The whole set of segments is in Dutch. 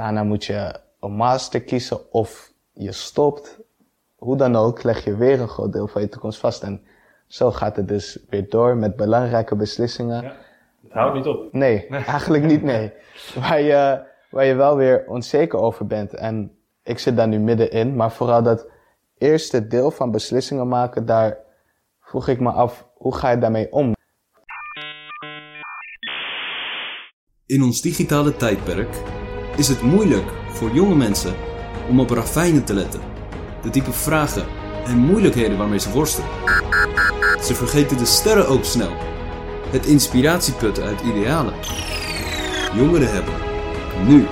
Daarna moet je een master kiezen of je stopt. Hoe dan ook leg je weer een groot deel van je toekomst vast. En zo gaat het dus weer door met belangrijke beslissingen. Ja. Het houdt niet op. Nee, eigenlijk niet nee. Waar je, waar je wel weer onzeker over bent. En ik zit daar nu middenin. Maar vooral dat eerste deel van beslissingen maken, daar vroeg ik me af, hoe ga je daarmee om? In ons digitale tijdperk is het moeilijk voor jonge mensen om op ravijnen te letten. De type vragen en moeilijkheden waarmee ze worstelen. Ze vergeten de sterren ook snel. Het inspiratieputten uit idealen. Jongeren hebben, nu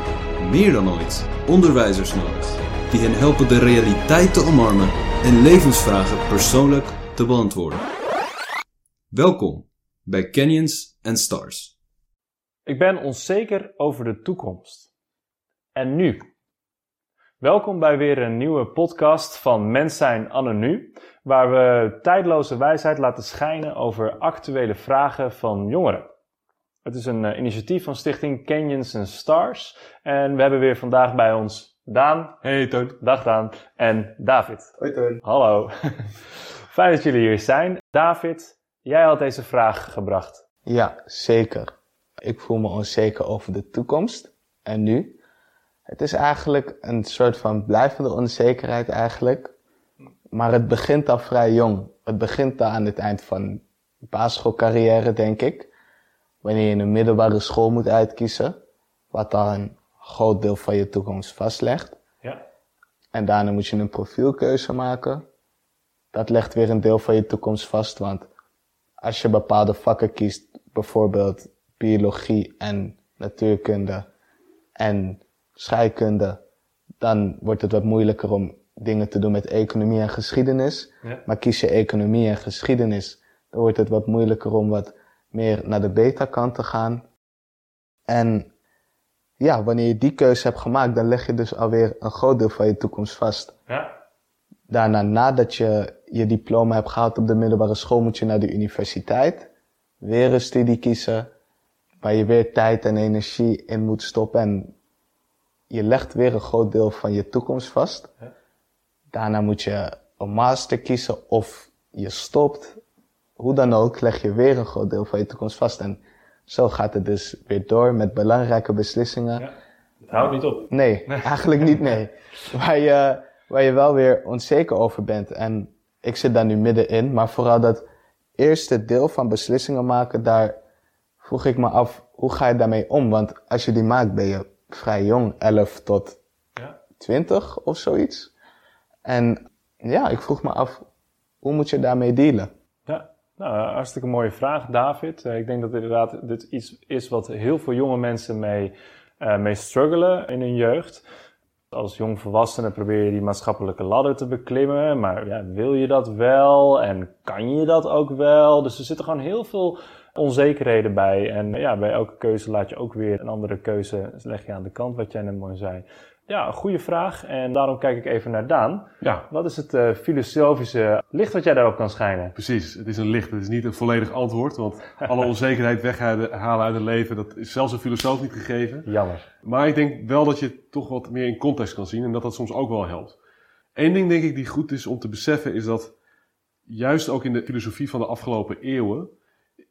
meer dan ooit, onderwijzers nodig. Die hen helpen de realiteit te omarmen en levensvragen persoonlijk te beantwoorden. Welkom bij Canyons and Stars. Ik ben onzeker over de toekomst. En nu? Welkom bij weer een nieuwe podcast van Mens zijn anno nu, waar we tijdloze wijsheid laten schijnen over actuele vragen van jongeren. Het is een eh, initiatief van stichting Canyons and Stars en we hebben weer vandaag bij ons Daan. Hey Toon. Dag Daan. En David. Hoi Teun. Hallo. Fijn dat jullie hier zijn. David, jij had deze vraag gebracht. Ja, zeker. Ik voel me onzeker over de toekomst. En nu? Het is eigenlijk een soort van blijvende onzekerheid eigenlijk. Maar het begint al vrij jong. Het begint al aan het eind van basisschoolcarrière, denk ik. Wanneer je een middelbare school moet uitkiezen. Wat al een groot deel van je toekomst vastlegt. Ja. En daarna moet je een profielkeuze maken. Dat legt weer een deel van je toekomst vast, want als je bepaalde vakken kiest, bijvoorbeeld biologie en natuurkunde en scheikunde, dan wordt het wat moeilijker om dingen te doen met economie en geschiedenis. Ja. Maar kies je economie en geschiedenis, dan wordt het wat moeilijker om wat meer naar de beta-kant te gaan. En ja, wanneer je die keuze hebt gemaakt, dan leg je dus alweer een groot deel van je toekomst vast. Ja. Daarna, nadat je je diploma hebt gehaald op de middelbare school, moet je naar de universiteit. Weer een studie kiezen, waar je weer tijd en energie in moet stoppen. En je legt weer een groot deel van je toekomst vast. Ja. Daarna moet je een master kiezen of je stopt. Hoe dan ook, leg je weer een groot deel van je toekomst vast. En zo gaat het dus weer door met belangrijke beslissingen. Ja. Het houdt niet op. Nee, eigenlijk niet nee. Waar je, waar je wel weer onzeker over bent. En ik zit daar nu middenin, maar vooral dat eerste deel van beslissingen maken, daar vroeg ik me af, hoe ga je daarmee om? Want als je die maakt, ben je vrij jong, 11 tot Ja. 20 of zoiets. En ja, ik vroeg me af, hoe moet je daarmee dealen? Ja, nou, hartstikke mooie vraag, David. Eh, ik denk dat inderdaad dit iets is wat heel veel jonge mensen mee, eh, mee struggelen in hun jeugd. Als jong volwassene probeer je die maatschappelijke ladder te beklimmen, maar ja, wil je dat wel en kan je dat ook wel? Dus er zitten gewoon heel veel onzekerheden bij. En ja, bij elke keuze laat je ook weer een andere keuze leg je aan de kant, wat jij net mooi zei. Ja, een goede vraag en daarom kijk ik even naar Daan. Ja, Wat is het eh, filosofische licht wat jij daarop kan schijnen? precies. Het is een licht. Het is niet een volledig antwoord. Want alle onzekerheid weghalen uit het leven, dat is zelfs een filosoof niet gegeven. Jammer. Maar ik denk wel dat je het toch wat meer in context kan zien en dat dat soms ook wel helpt. Eén ding denk ik die goed is om te beseffen is dat juist ook in de filosofie van de afgelopen eeuwen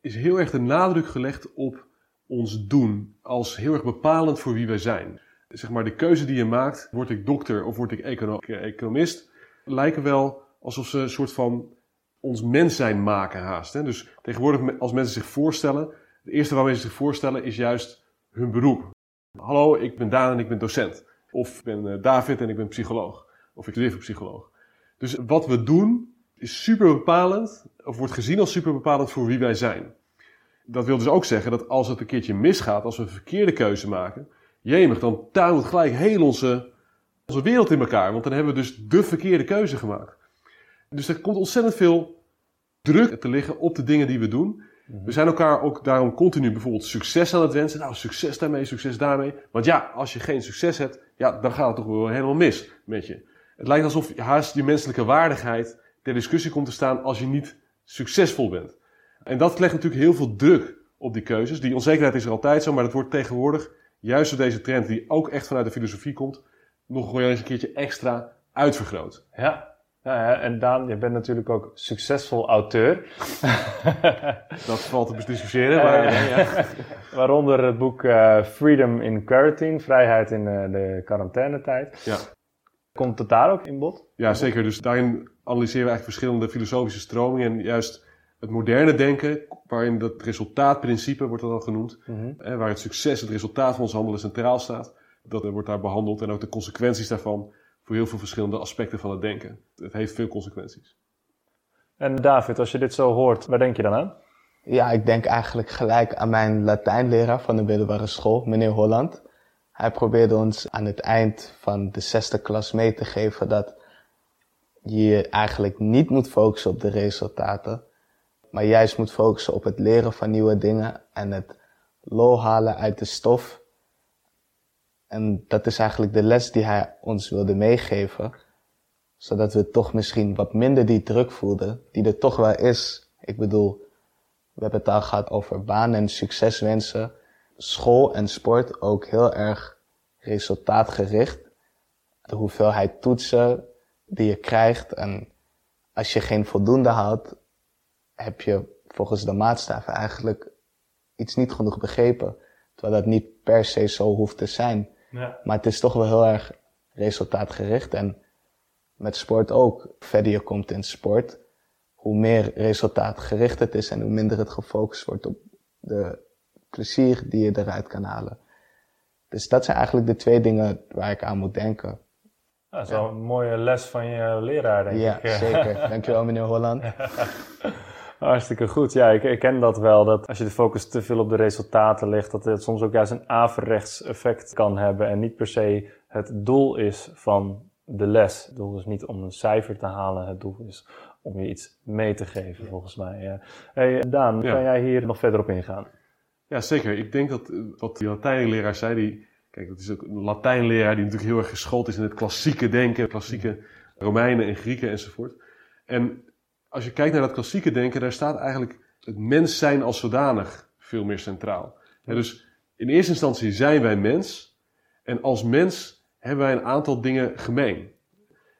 is heel erg de nadruk gelegd op ons doen als heel erg bepalend voor wie wij zijn. Zeg maar de keuze die je maakt, word ik dokter of word ik econo- economist, lijken wel alsof ze een soort van ons mens zijn maken haast. Hè? Dus tegenwoordig als mensen zich voorstellen, het eerste waarmee ze zich voorstellen is juist hun beroep. Hallo, ik ben Daan en ik ben docent. Of ik ben eh, David en ik ben psycholoog. Of ik voor psycholoog. Dus wat we doen is super bepalend, of wordt gezien als super bepalend voor wie wij zijn. Dat wil dus ook zeggen dat als het een keertje misgaat, als we een verkeerde keuze maken, jemig, dan tuimelt gelijk heel onze, onze wereld in elkaar. Want dan hebben we dus de verkeerde keuze gemaakt. Dus er komt ontzettend veel druk te liggen op de dingen die we doen. We zijn elkaar ook daarom continu bijvoorbeeld succes aan het wensen. Nou, succes daarmee, succes daarmee. Want ja, als je geen succes hebt, ja, dan gaat het toch wel helemaal mis met je. Het lijkt alsof haast je menselijke waardigheid ter discussie komt te staan als je niet succesvol bent. En dat legt natuurlijk heel veel druk op die keuzes. Die onzekerheid is er altijd zo, maar dat wordt tegenwoordig juist door deze trend, die ook echt vanuit de filosofie komt, nog gewoon eens een keertje extra uitvergroot. Ja. ja, en Daan, je bent natuurlijk ook succesvol auteur. Dat valt te bediscussiëren, maar ja. Waaronder het boek eh, Freedom in Quarantine, Vrijheid in eh, de quarantainetijd. Ja. Komt het daar ook in bod? Ja, zeker. Dus daarin analyseren we eigenlijk verschillende filosofische stromingen. En juist het moderne denken, waarin dat resultaatprincipe wordt dat dan genoemd. hè, waar het succes, het resultaat van ons handelen centraal staat. Dat wordt daar behandeld. En ook de consequenties daarvan voor heel veel verschillende aspecten van het denken. Het heeft veel consequenties. En David, als je dit zo hoort, waar denk je dan aan? Ja, ik denk eigenlijk gelijk aan mijn Latijnleraar van de middelbare school, meneer Holland. Hij probeerde ons aan het eind van de zesde klas mee te geven dat je eigenlijk niet moet focussen op de resultaten, maar juist moet focussen op het leren van nieuwe dingen en het lol halen uit de stof. En dat is eigenlijk de les die hij ons wilde meegeven, zodat we toch misschien wat minder die druk voelden, die er toch wel is. Ik bedoel, we hebben het al gehad over baan en succeswensen. School en sport ook heel erg resultaatgericht. De hoeveelheid toetsen die je krijgt. En als je geen voldoende haalt, heb je volgens de maatstaven eigenlijk iets niet genoeg begrepen. Terwijl dat niet per se zo hoeft te zijn. Ja. Maar het is toch wel heel erg resultaatgericht. En met sport ook. Hoe verder je komt in sport, hoe meer resultaatgericht het is en hoe minder het gefocust wordt op de plezier die je eruit kan halen. Dus dat zijn eigenlijk de twee dingen waar ik aan moet denken. Dat is wel een mooie les van je leraar, denk Ja, ik. eh. zeker. Dankjewel meneer Holland. Hartstikke goed. Ja, ik, ik ken dat wel. Dat als je de focus te veel op de resultaten legt, dat het soms ook juist een averechts effect kan hebben. En niet per se het doel is van de les. Het doel is niet om een cijfer te halen. Het doel is om je iets mee te geven, volgens mij. Ja. Hey, Daan, Ja. kan jij hier nog verder op ingaan? Ja, zeker. Ik denk dat wat die Latijnleraar zei, die, kijk, dat is ook een Latijnleraar die natuurlijk heel erg geschoold is in het klassieke denken, klassieke Romeinen en Grieken enzovoort. En als je kijkt naar dat klassieke denken, daar staat eigenlijk het mens zijn als zodanig veel meer centraal. Dus in eerste instantie zijn wij mens en als mens hebben wij een aantal dingen gemeen.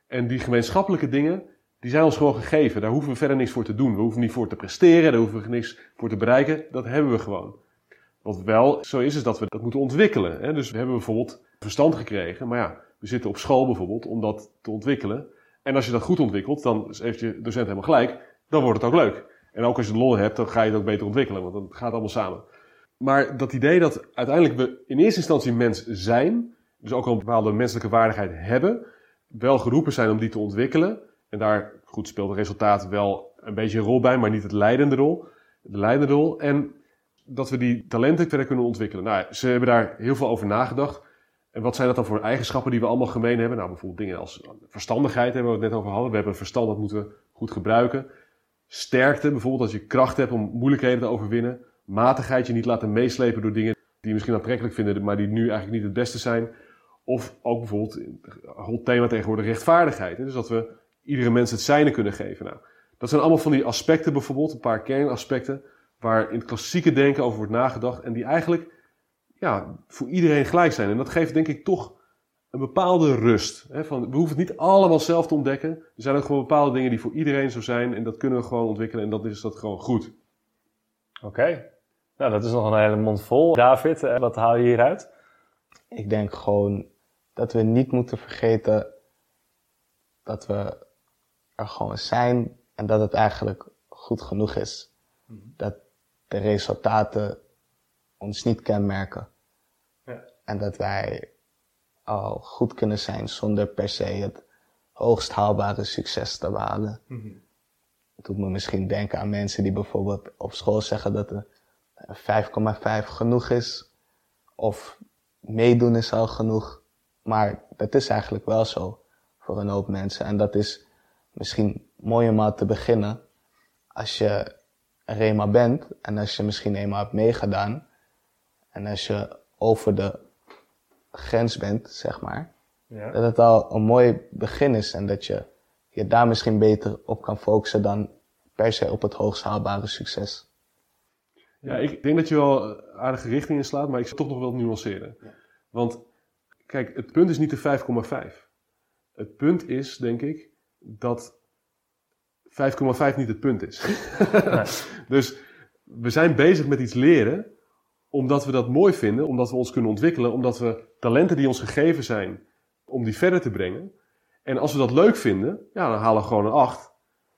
En die gemeenschappelijke dingen, die zijn ons gewoon gegeven. Daar hoeven we verder niks voor te doen. We hoeven niet voor te presteren, daar hoeven we niks voor te bereiken. Dat hebben we gewoon. Wat wel zo is, is dat we dat moeten ontwikkelen. Hè? Dus we hebben bijvoorbeeld verstand gekregen, maar ja, we zitten op school bijvoorbeeld om dat te ontwikkelen. En als je dat goed ontwikkelt, dan heeft je docent helemaal gelijk, dan wordt het ook leuk. En ook als je de lol hebt, dan ga je het ook beter ontwikkelen, want dan gaat allemaal samen. Maar dat idee dat uiteindelijk we in eerste instantie mens zijn, dus ook een bepaalde menselijke waardigheid hebben, wel geroepen zijn om die te ontwikkelen. En daar, goed, speelt het resultaat wel een beetje een rol bij, maar niet het leidende rol. De leidende rol. En dat we die talenten verder kunnen ontwikkelen. Nou, ze hebben daar heel veel over nagedacht. En wat zijn dat dan voor eigenschappen die we allemaal gemeen hebben? Nou, bijvoorbeeld dingen als verstandigheid hebben we het net over hadden. We hebben verstand, dat moeten we goed gebruiken. Sterkte, bijvoorbeeld als je kracht hebt om moeilijkheden te overwinnen. Matigheid, je niet laten meeslepen door dingen die je misschien aantrekkelijk vinden, maar die nu eigenlijk niet het beste zijn. Of ook bijvoorbeeld, hot thema tegenwoordig, rechtvaardigheid. Dus dat we iedere mens het zijne kunnen geven. Nou, dat zijn allemaal van die aspecten bijvoorbeeld, een paar kernaspecten, waar in het klassieke denken over wordt nagedacht. En die eigenlijk ja, voor iedereen gelijk zijn. En dat geeft denk ik toch een bepaalde rust. Hè? Van, we hoeven het niet allemaal zelf te ontdekken. Er zijn ook gewoon bepaalde dingen die voor iedereen zo zijn. En dat kunnen we gewoon ontwikkelen. En dat is dat gewoon goed. Oké. Nou, dat is nog een hele mond vol. David, eh, wat haal je hieruit? Ik denk gewoon dat we niet moeten vergeten dat we er gewoon zijn en dat het eigenlijk goed genoeg is. Dat de resultaten ons niet kenmerken. Ja. En dat wij al goed kunnen zijn zonder per se het hoogst haalbare succes te behalen. Het doet me misschien denken aan mensen die bijvoorbeeld op school zeggen dat een 5,5 genoeg is. Of meedoen is al genoeg. Maar dat is eigenlijk wel zo voor een hoop mensen. En dat is misschien mooi om aan te beginnen. Als je er eenmaal bent en als je misschien eenmaal hebt meegedaan. En als je over de grens bent, zeg maar. Ja. Dat het al een mooi begin is en dat je je daar misschien beter op kan focussen dan per se op het hoogst haalbare succes. Ja, ik denk dat je wel aardige richting inslaat, maar ik zou toch nog wel nuanceren. Want kijk, het punt is niet de 5,5. Het punt is, denk ik, dat 5,5 niet het punt is. dus we zijn bezig met iets leren omdat we dat mooi vinden, omdat we ons kunnen ontwikkelen, omdat we talenten die ons gegeven zijn, om die verder te brengen. En als we dat leuk vinden, ja, dan halen we gewoon een 8.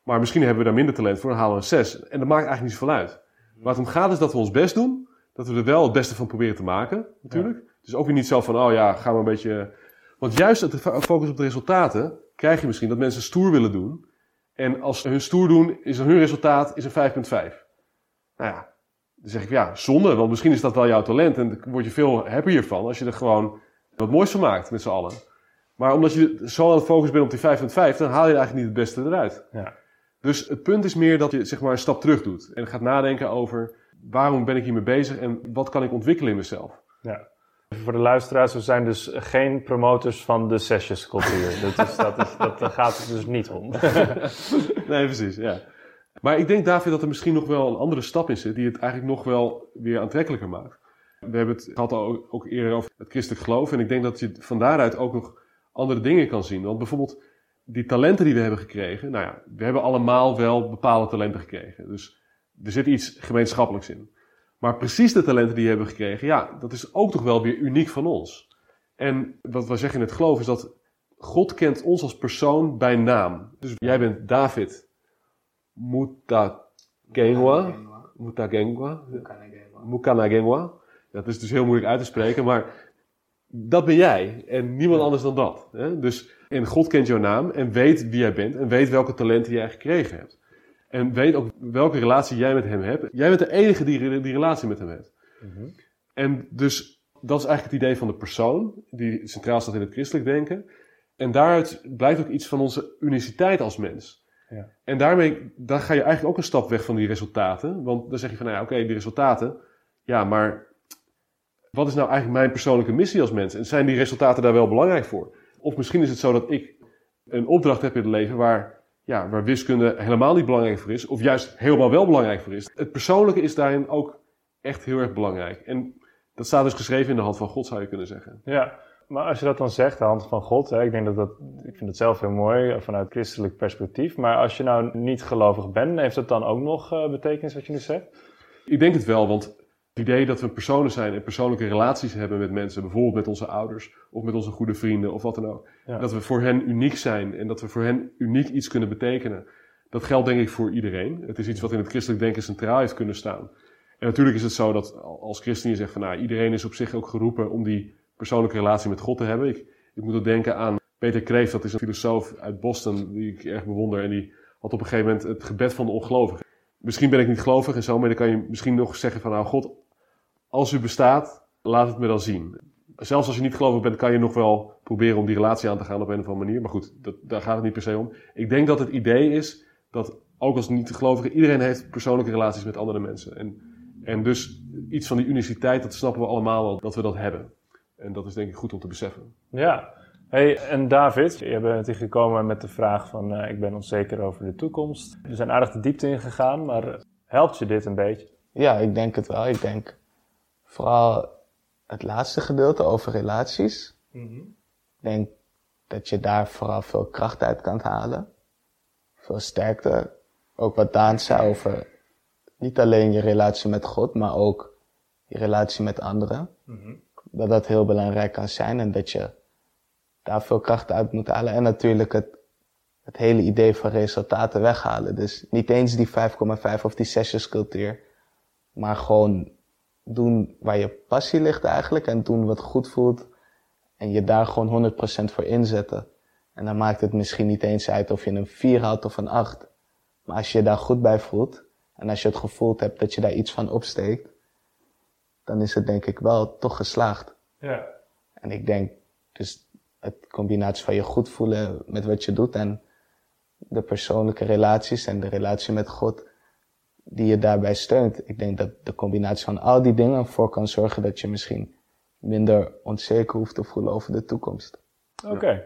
Maar misschien hebben we daar minder talent voor, dan halen we een 6. En dat maakt eigenlijk niet zoveel uit. Waar het om gaat is dat we ons best doen, dat we er wel het beste van proberen te maken, natuurlijk. Dus ook weer niet zo van, oh ja, gaan we een beetje... Want juist het focus op de resultaten, krijg je misschien dat mensen stoer willen doen. En als ze hun stoer doen, is hun resultaat is een 5,5. Nou ja, dan zeg ik ja, zonde, want misschien is dat wel jouw talent en daar word je veel happier van als je er gewoon wat moois van maakt met z'n allen. Maar omdat je zo aan het focussen bent op die 5,5, dan haal je eigenlijk niet het beste eruit. Ja. Dus het punt is meer dat je zeg maar een stap terug doet en gaat nadenken over waarom ben ik hiermee bezig en wat kan ik ontwikkelen in mezelf. Ja. Voor de luisteraars, we zijn dus geen promotors van de sessionscultuur. dat, is, dat, dat, gaat het dus niet om. nee, precies, ja. Maar ik denk, David, dat er misschien nog wel een andere stap in zit die het eigenlijk nog wel weer aantrekkelijker maakt. We hebben het gehad ook eerder over het christelijk geloof. En ik denk dat je van daaruit ook nog andere dingen kan zien. Want bijvoorbeeld die talenten die we hebben gekregen. Nou ja, we hebben allemaal wel bepaalde talenten gekregen. Dus er zit iets gemeenschappelijks in. Maar precies de talenten die we hebben gekregen, ja, dat is ook toch wel weer uniek van ons. En wat we zeggen in het geloof is dat God kent ons als persoon bij naam. Dus jij bent David Mutagengwa. Mutagengwa. Mukanagengwa. Dat is dus heel moeilijk uit te spreken, maar dat ben jij en niemand anders dan dat. Hè? Dus, en God kent jouw naam en weet wie jij bent en weet welke talenten jij gekregen hebt. En weet ook welke relatie jij met hem hebt. Jij bent de enige die die relatie met hem hebt. En dus dat is eigenlijk het idee van de persoon, die centraal staat in het christelijk denken. En daaruit blijkt ook iets van onze uniciteit als mens. Ja. En daarmee dan ga je eigenlijk ook een stap weg van die resultaten. Want dan zeg je van, nou ja, oké, die resultaten. Ja, maar wat is nou eigenlijk mijn persoonlijke missie als mens? En zijn die resultaten daar wel belangrijk voor? Of misschien is het zo dat ik een opdracht heb in het leven waar, ja, waar wiskunde helemaal niet belangrijk voor is. Of juist helemaal wel belangrijk voor is. Het persoonlijke is daarin ook echt heel erg belangrijk. En dat staat dus geschreven in de hand van God, zou je kunnen zeggen. Ja, maar als je dat dan zegt, de hand van God, hè, ik denk dat dat, ik vind het zelf heel mooi eh, vanuit christelijk perspectief. Maar als je nou niet gelovig bent, heeft dat dan ook nog uh, betekenis wat je nu zegt? Ik denk het wel, want het idee dat we personen zijn en persoonlijke relaties hebben met mensen, bijvoorbeeld met onze ouders of met onze goede vrienden of wat dan ook. Ja. Dat we voor hen uniek zijn en dat we voor hen uniek iets kunnen betekenen. Dat geldt denk ik voor iedereen. Het is iets wat in het christelijk denken centraal heeft kunnen staan. En natuurlijk is het zo dat als christen je zegt van nou, iedereen is op zich ook geroepen om die persoonlijke relatie met God te hebben. Ik, ik moet ook denken aan Peter Kreeft, dat is een filosoof uit Boston die ik erg bewonder. En die had op een gegeven moment het gebed van de ongelovigen. Misschien ben ik niet gelovig en zo, maar dan kan je misschien nog zeggen van nou God, als u bestaat, laat het me dan zien. Zelfs als je niet gelovig bent, kan je nog wel proberen om die relatie aan te gaan op een of andere manier. Maar goed, dat, daar gaat het niet per se om. Ik denk dat het idee is dat ook als niet-gelovige, iedereen heeft persoonlijke relaties met andere mensen. En, en dus iets van die uniciteit, dat snappen we allemaal wel, dat we dat hebben. En dat is denk ik goed om te beseffen. Ja. Hey, en David, je bent hier gekomen met de vraag van uh, ik ben onzeker over de toekomst. We zijn aardig de diepte ingegaan, maar helpt je dit een beetje? Ja, ik denk het wel. Ik denk vooral het laatste gedeelte over relaties. Ik denk dat je daar vooral veel kracht uit kan halen. Veel sterkte. Ook wat Daan zei over niet alleen je relatie met God, maar ook je relatie met anderen. Dat dat heel belangrijk kan zijn en dat je daar veel kracht uit moet halen. En natuurlijk het, het hele idee van resultaten weghalen. Dus niet eens die 5,5 of die sessionscultuur, maar gewoon doen waar je passie ligt eigenlijk en doen wat goed voelt. En je daar gewoon 100% voor inzetten. En dan maakt het misschien niet eens uit of je een 4 haalt of een 8. Maar als je je daar goed bij voelt en als je het gevoel hebt dat je daar iets van opsteekt, dan is het denk ik wel toch geslaagd. Ja. En ik denk dus het combinatie van je goed voelen met wat je doet en de persoonlijke relaties en de relatie met God die je daarbij steunt. Ik denk dat de combinatie van al die dingen ervoor kan zorgen dat je misschien minder onzeker hoeft te voelen over de toekomst. Oké. Okay.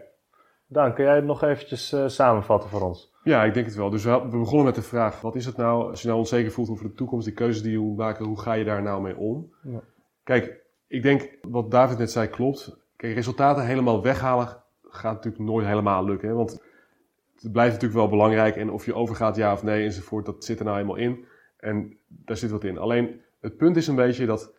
Dan kun jij het nog eventjes uh, samenvatten voor ons? Ja, ik denk het wel. Dus we, we begonnen met de vraag, wat is het nou, als je nou onzeker voelt over de toekomst, die keuzes die je moet maken, hoe ga je daar nou mee om? Ja. Kijk, ik denk, wat David net zei klopt. Kijk, resultaten helemaal weghalen gaat natuurlijk nooit helemaal lukken. Hè? Want het blijft natuurlijk wel belangrijk en of je overgaat ja of nee enzovoort, dat zit er nou helemaal in. En daar zit wat in. Alleen, het punt is een beetje dat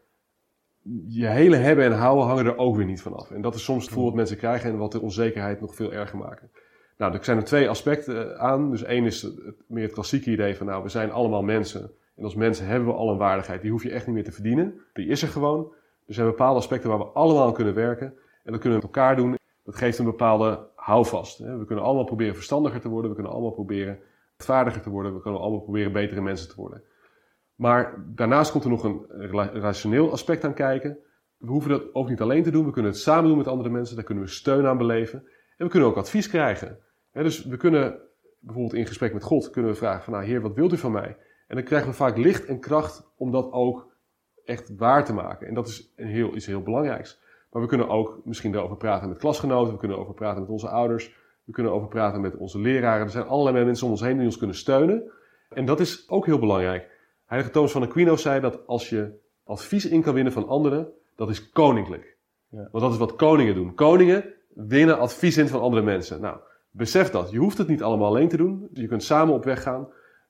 je hele hebben en houden hangen er ook weer niet vanaf. En dat is soms het gevoel wat mensen krijgen en wat de onzekerheid nog veel erger maken. Nou, er zijn er twee aspecten aan. Dus één is het, meer het klassieke idee van, nou, we zijn allemaal mensen. En als mensen hebben we al een waardigheid. Die hoef je echt niet meer te verdienen. Die is er gewoon. Er zijn bepaalde aspecten waar we allemaal aan kunnen werken. En dat kunnen we met elkaar doen. Dat geeft een bepaalde houvast. We kunnen allemaal proberen verstandiger te worden. We kunnen allemaal proberen vaardiger te worden. We kunnen allemaal proberen betere mensen te worden. Maar daarnaast komt er nog een rationeel aspect aan kijken. We hoeven dat ook niet alleen te doen. We kunnen het samen doen met andere mensen. Daar kunnen we steun aan beleven. En we kunnen ook advies krijgen. dus we kunnen bijvoorbeeld in gesprek met God kunnen we vragen van nou Heer, wat wilt u van mij? En dan krijgen we vaak licht en kracht om dat ook echt waar te maken. En dat is een heel, iets heel belangrijks. Maar we kunnen ook misschien daarover praten met klasgenoten. We kunnen over praten met onze ouders. We kunnen over praten met onze leraren. Er zijn allerlei mensen om ons heen die ons kunnen steunen. En dat is ook heel belangrijk. Heilige Thomas van Aquino zei dat als je advies in kan winnen van anderen, dat is koninklijk. Ja. Want dat is wat koningen doen. Koningen winnen advies in van andere mensen. Nou, besef dat. Je hoeft het niet allemaal alleen te doen. Je kunt samen op weg gaan.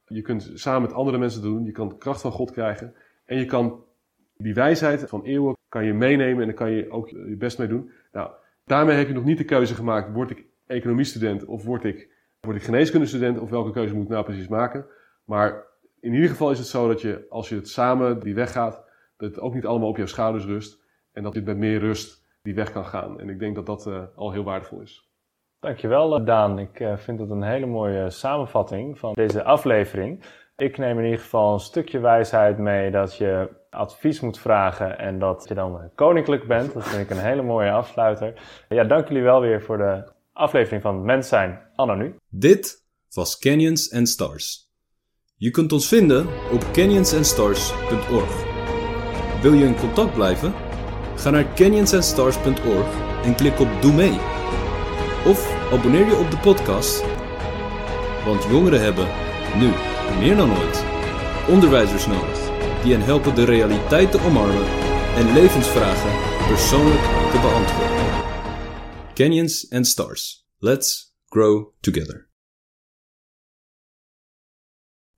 Je kunt samen met andere mensen doen. Je kan de kracht van God krijgen. En je kan die wijsheid van eeuwen kan je meenemen en daar kan je ook je best mee doen. Nou, daarmee heb je nog niet de keuze gemaakt. Word ik economiestudent of word ik, word ik geneeskundestudent? Of welke keuze moet ik nou precies maken? Maar in ieder geval is het zo dat je, als je het samen die weg gaat, dat het ook niet allemaal op jouw schouders rust. En dat je met meer rust die weg kan gaan. En ik denk dat dat uh, al heel waardevol is. Dankjewel eh, Daan. Ik uh, vind het een hele mooie samenvatting van deze aflevering. Ik neem in ieder geval een stukje wijsheid mee dat je advies moet vragen en dat je dan koninklijk bent. Dat vind ik een hele mooie afsluiter. Ja, dank jullie wel weer voor de aflevering van Mens zijn anno nu. Dit was Canyons and Stars. Je kunt ons vinden op canyonsandstars.org. Wil je in contact blijven? Ga naar canyonsandstars.org en klik op Doe mee. Of abonneer je op de podcast. Want jongeren hebben, nu meer dan ooit, onderwijzers nodig die hen helpen de realiteit te omarmen en levensvragen persoonlijk te beantwoorden. Canyons and Stars. Let's grow together.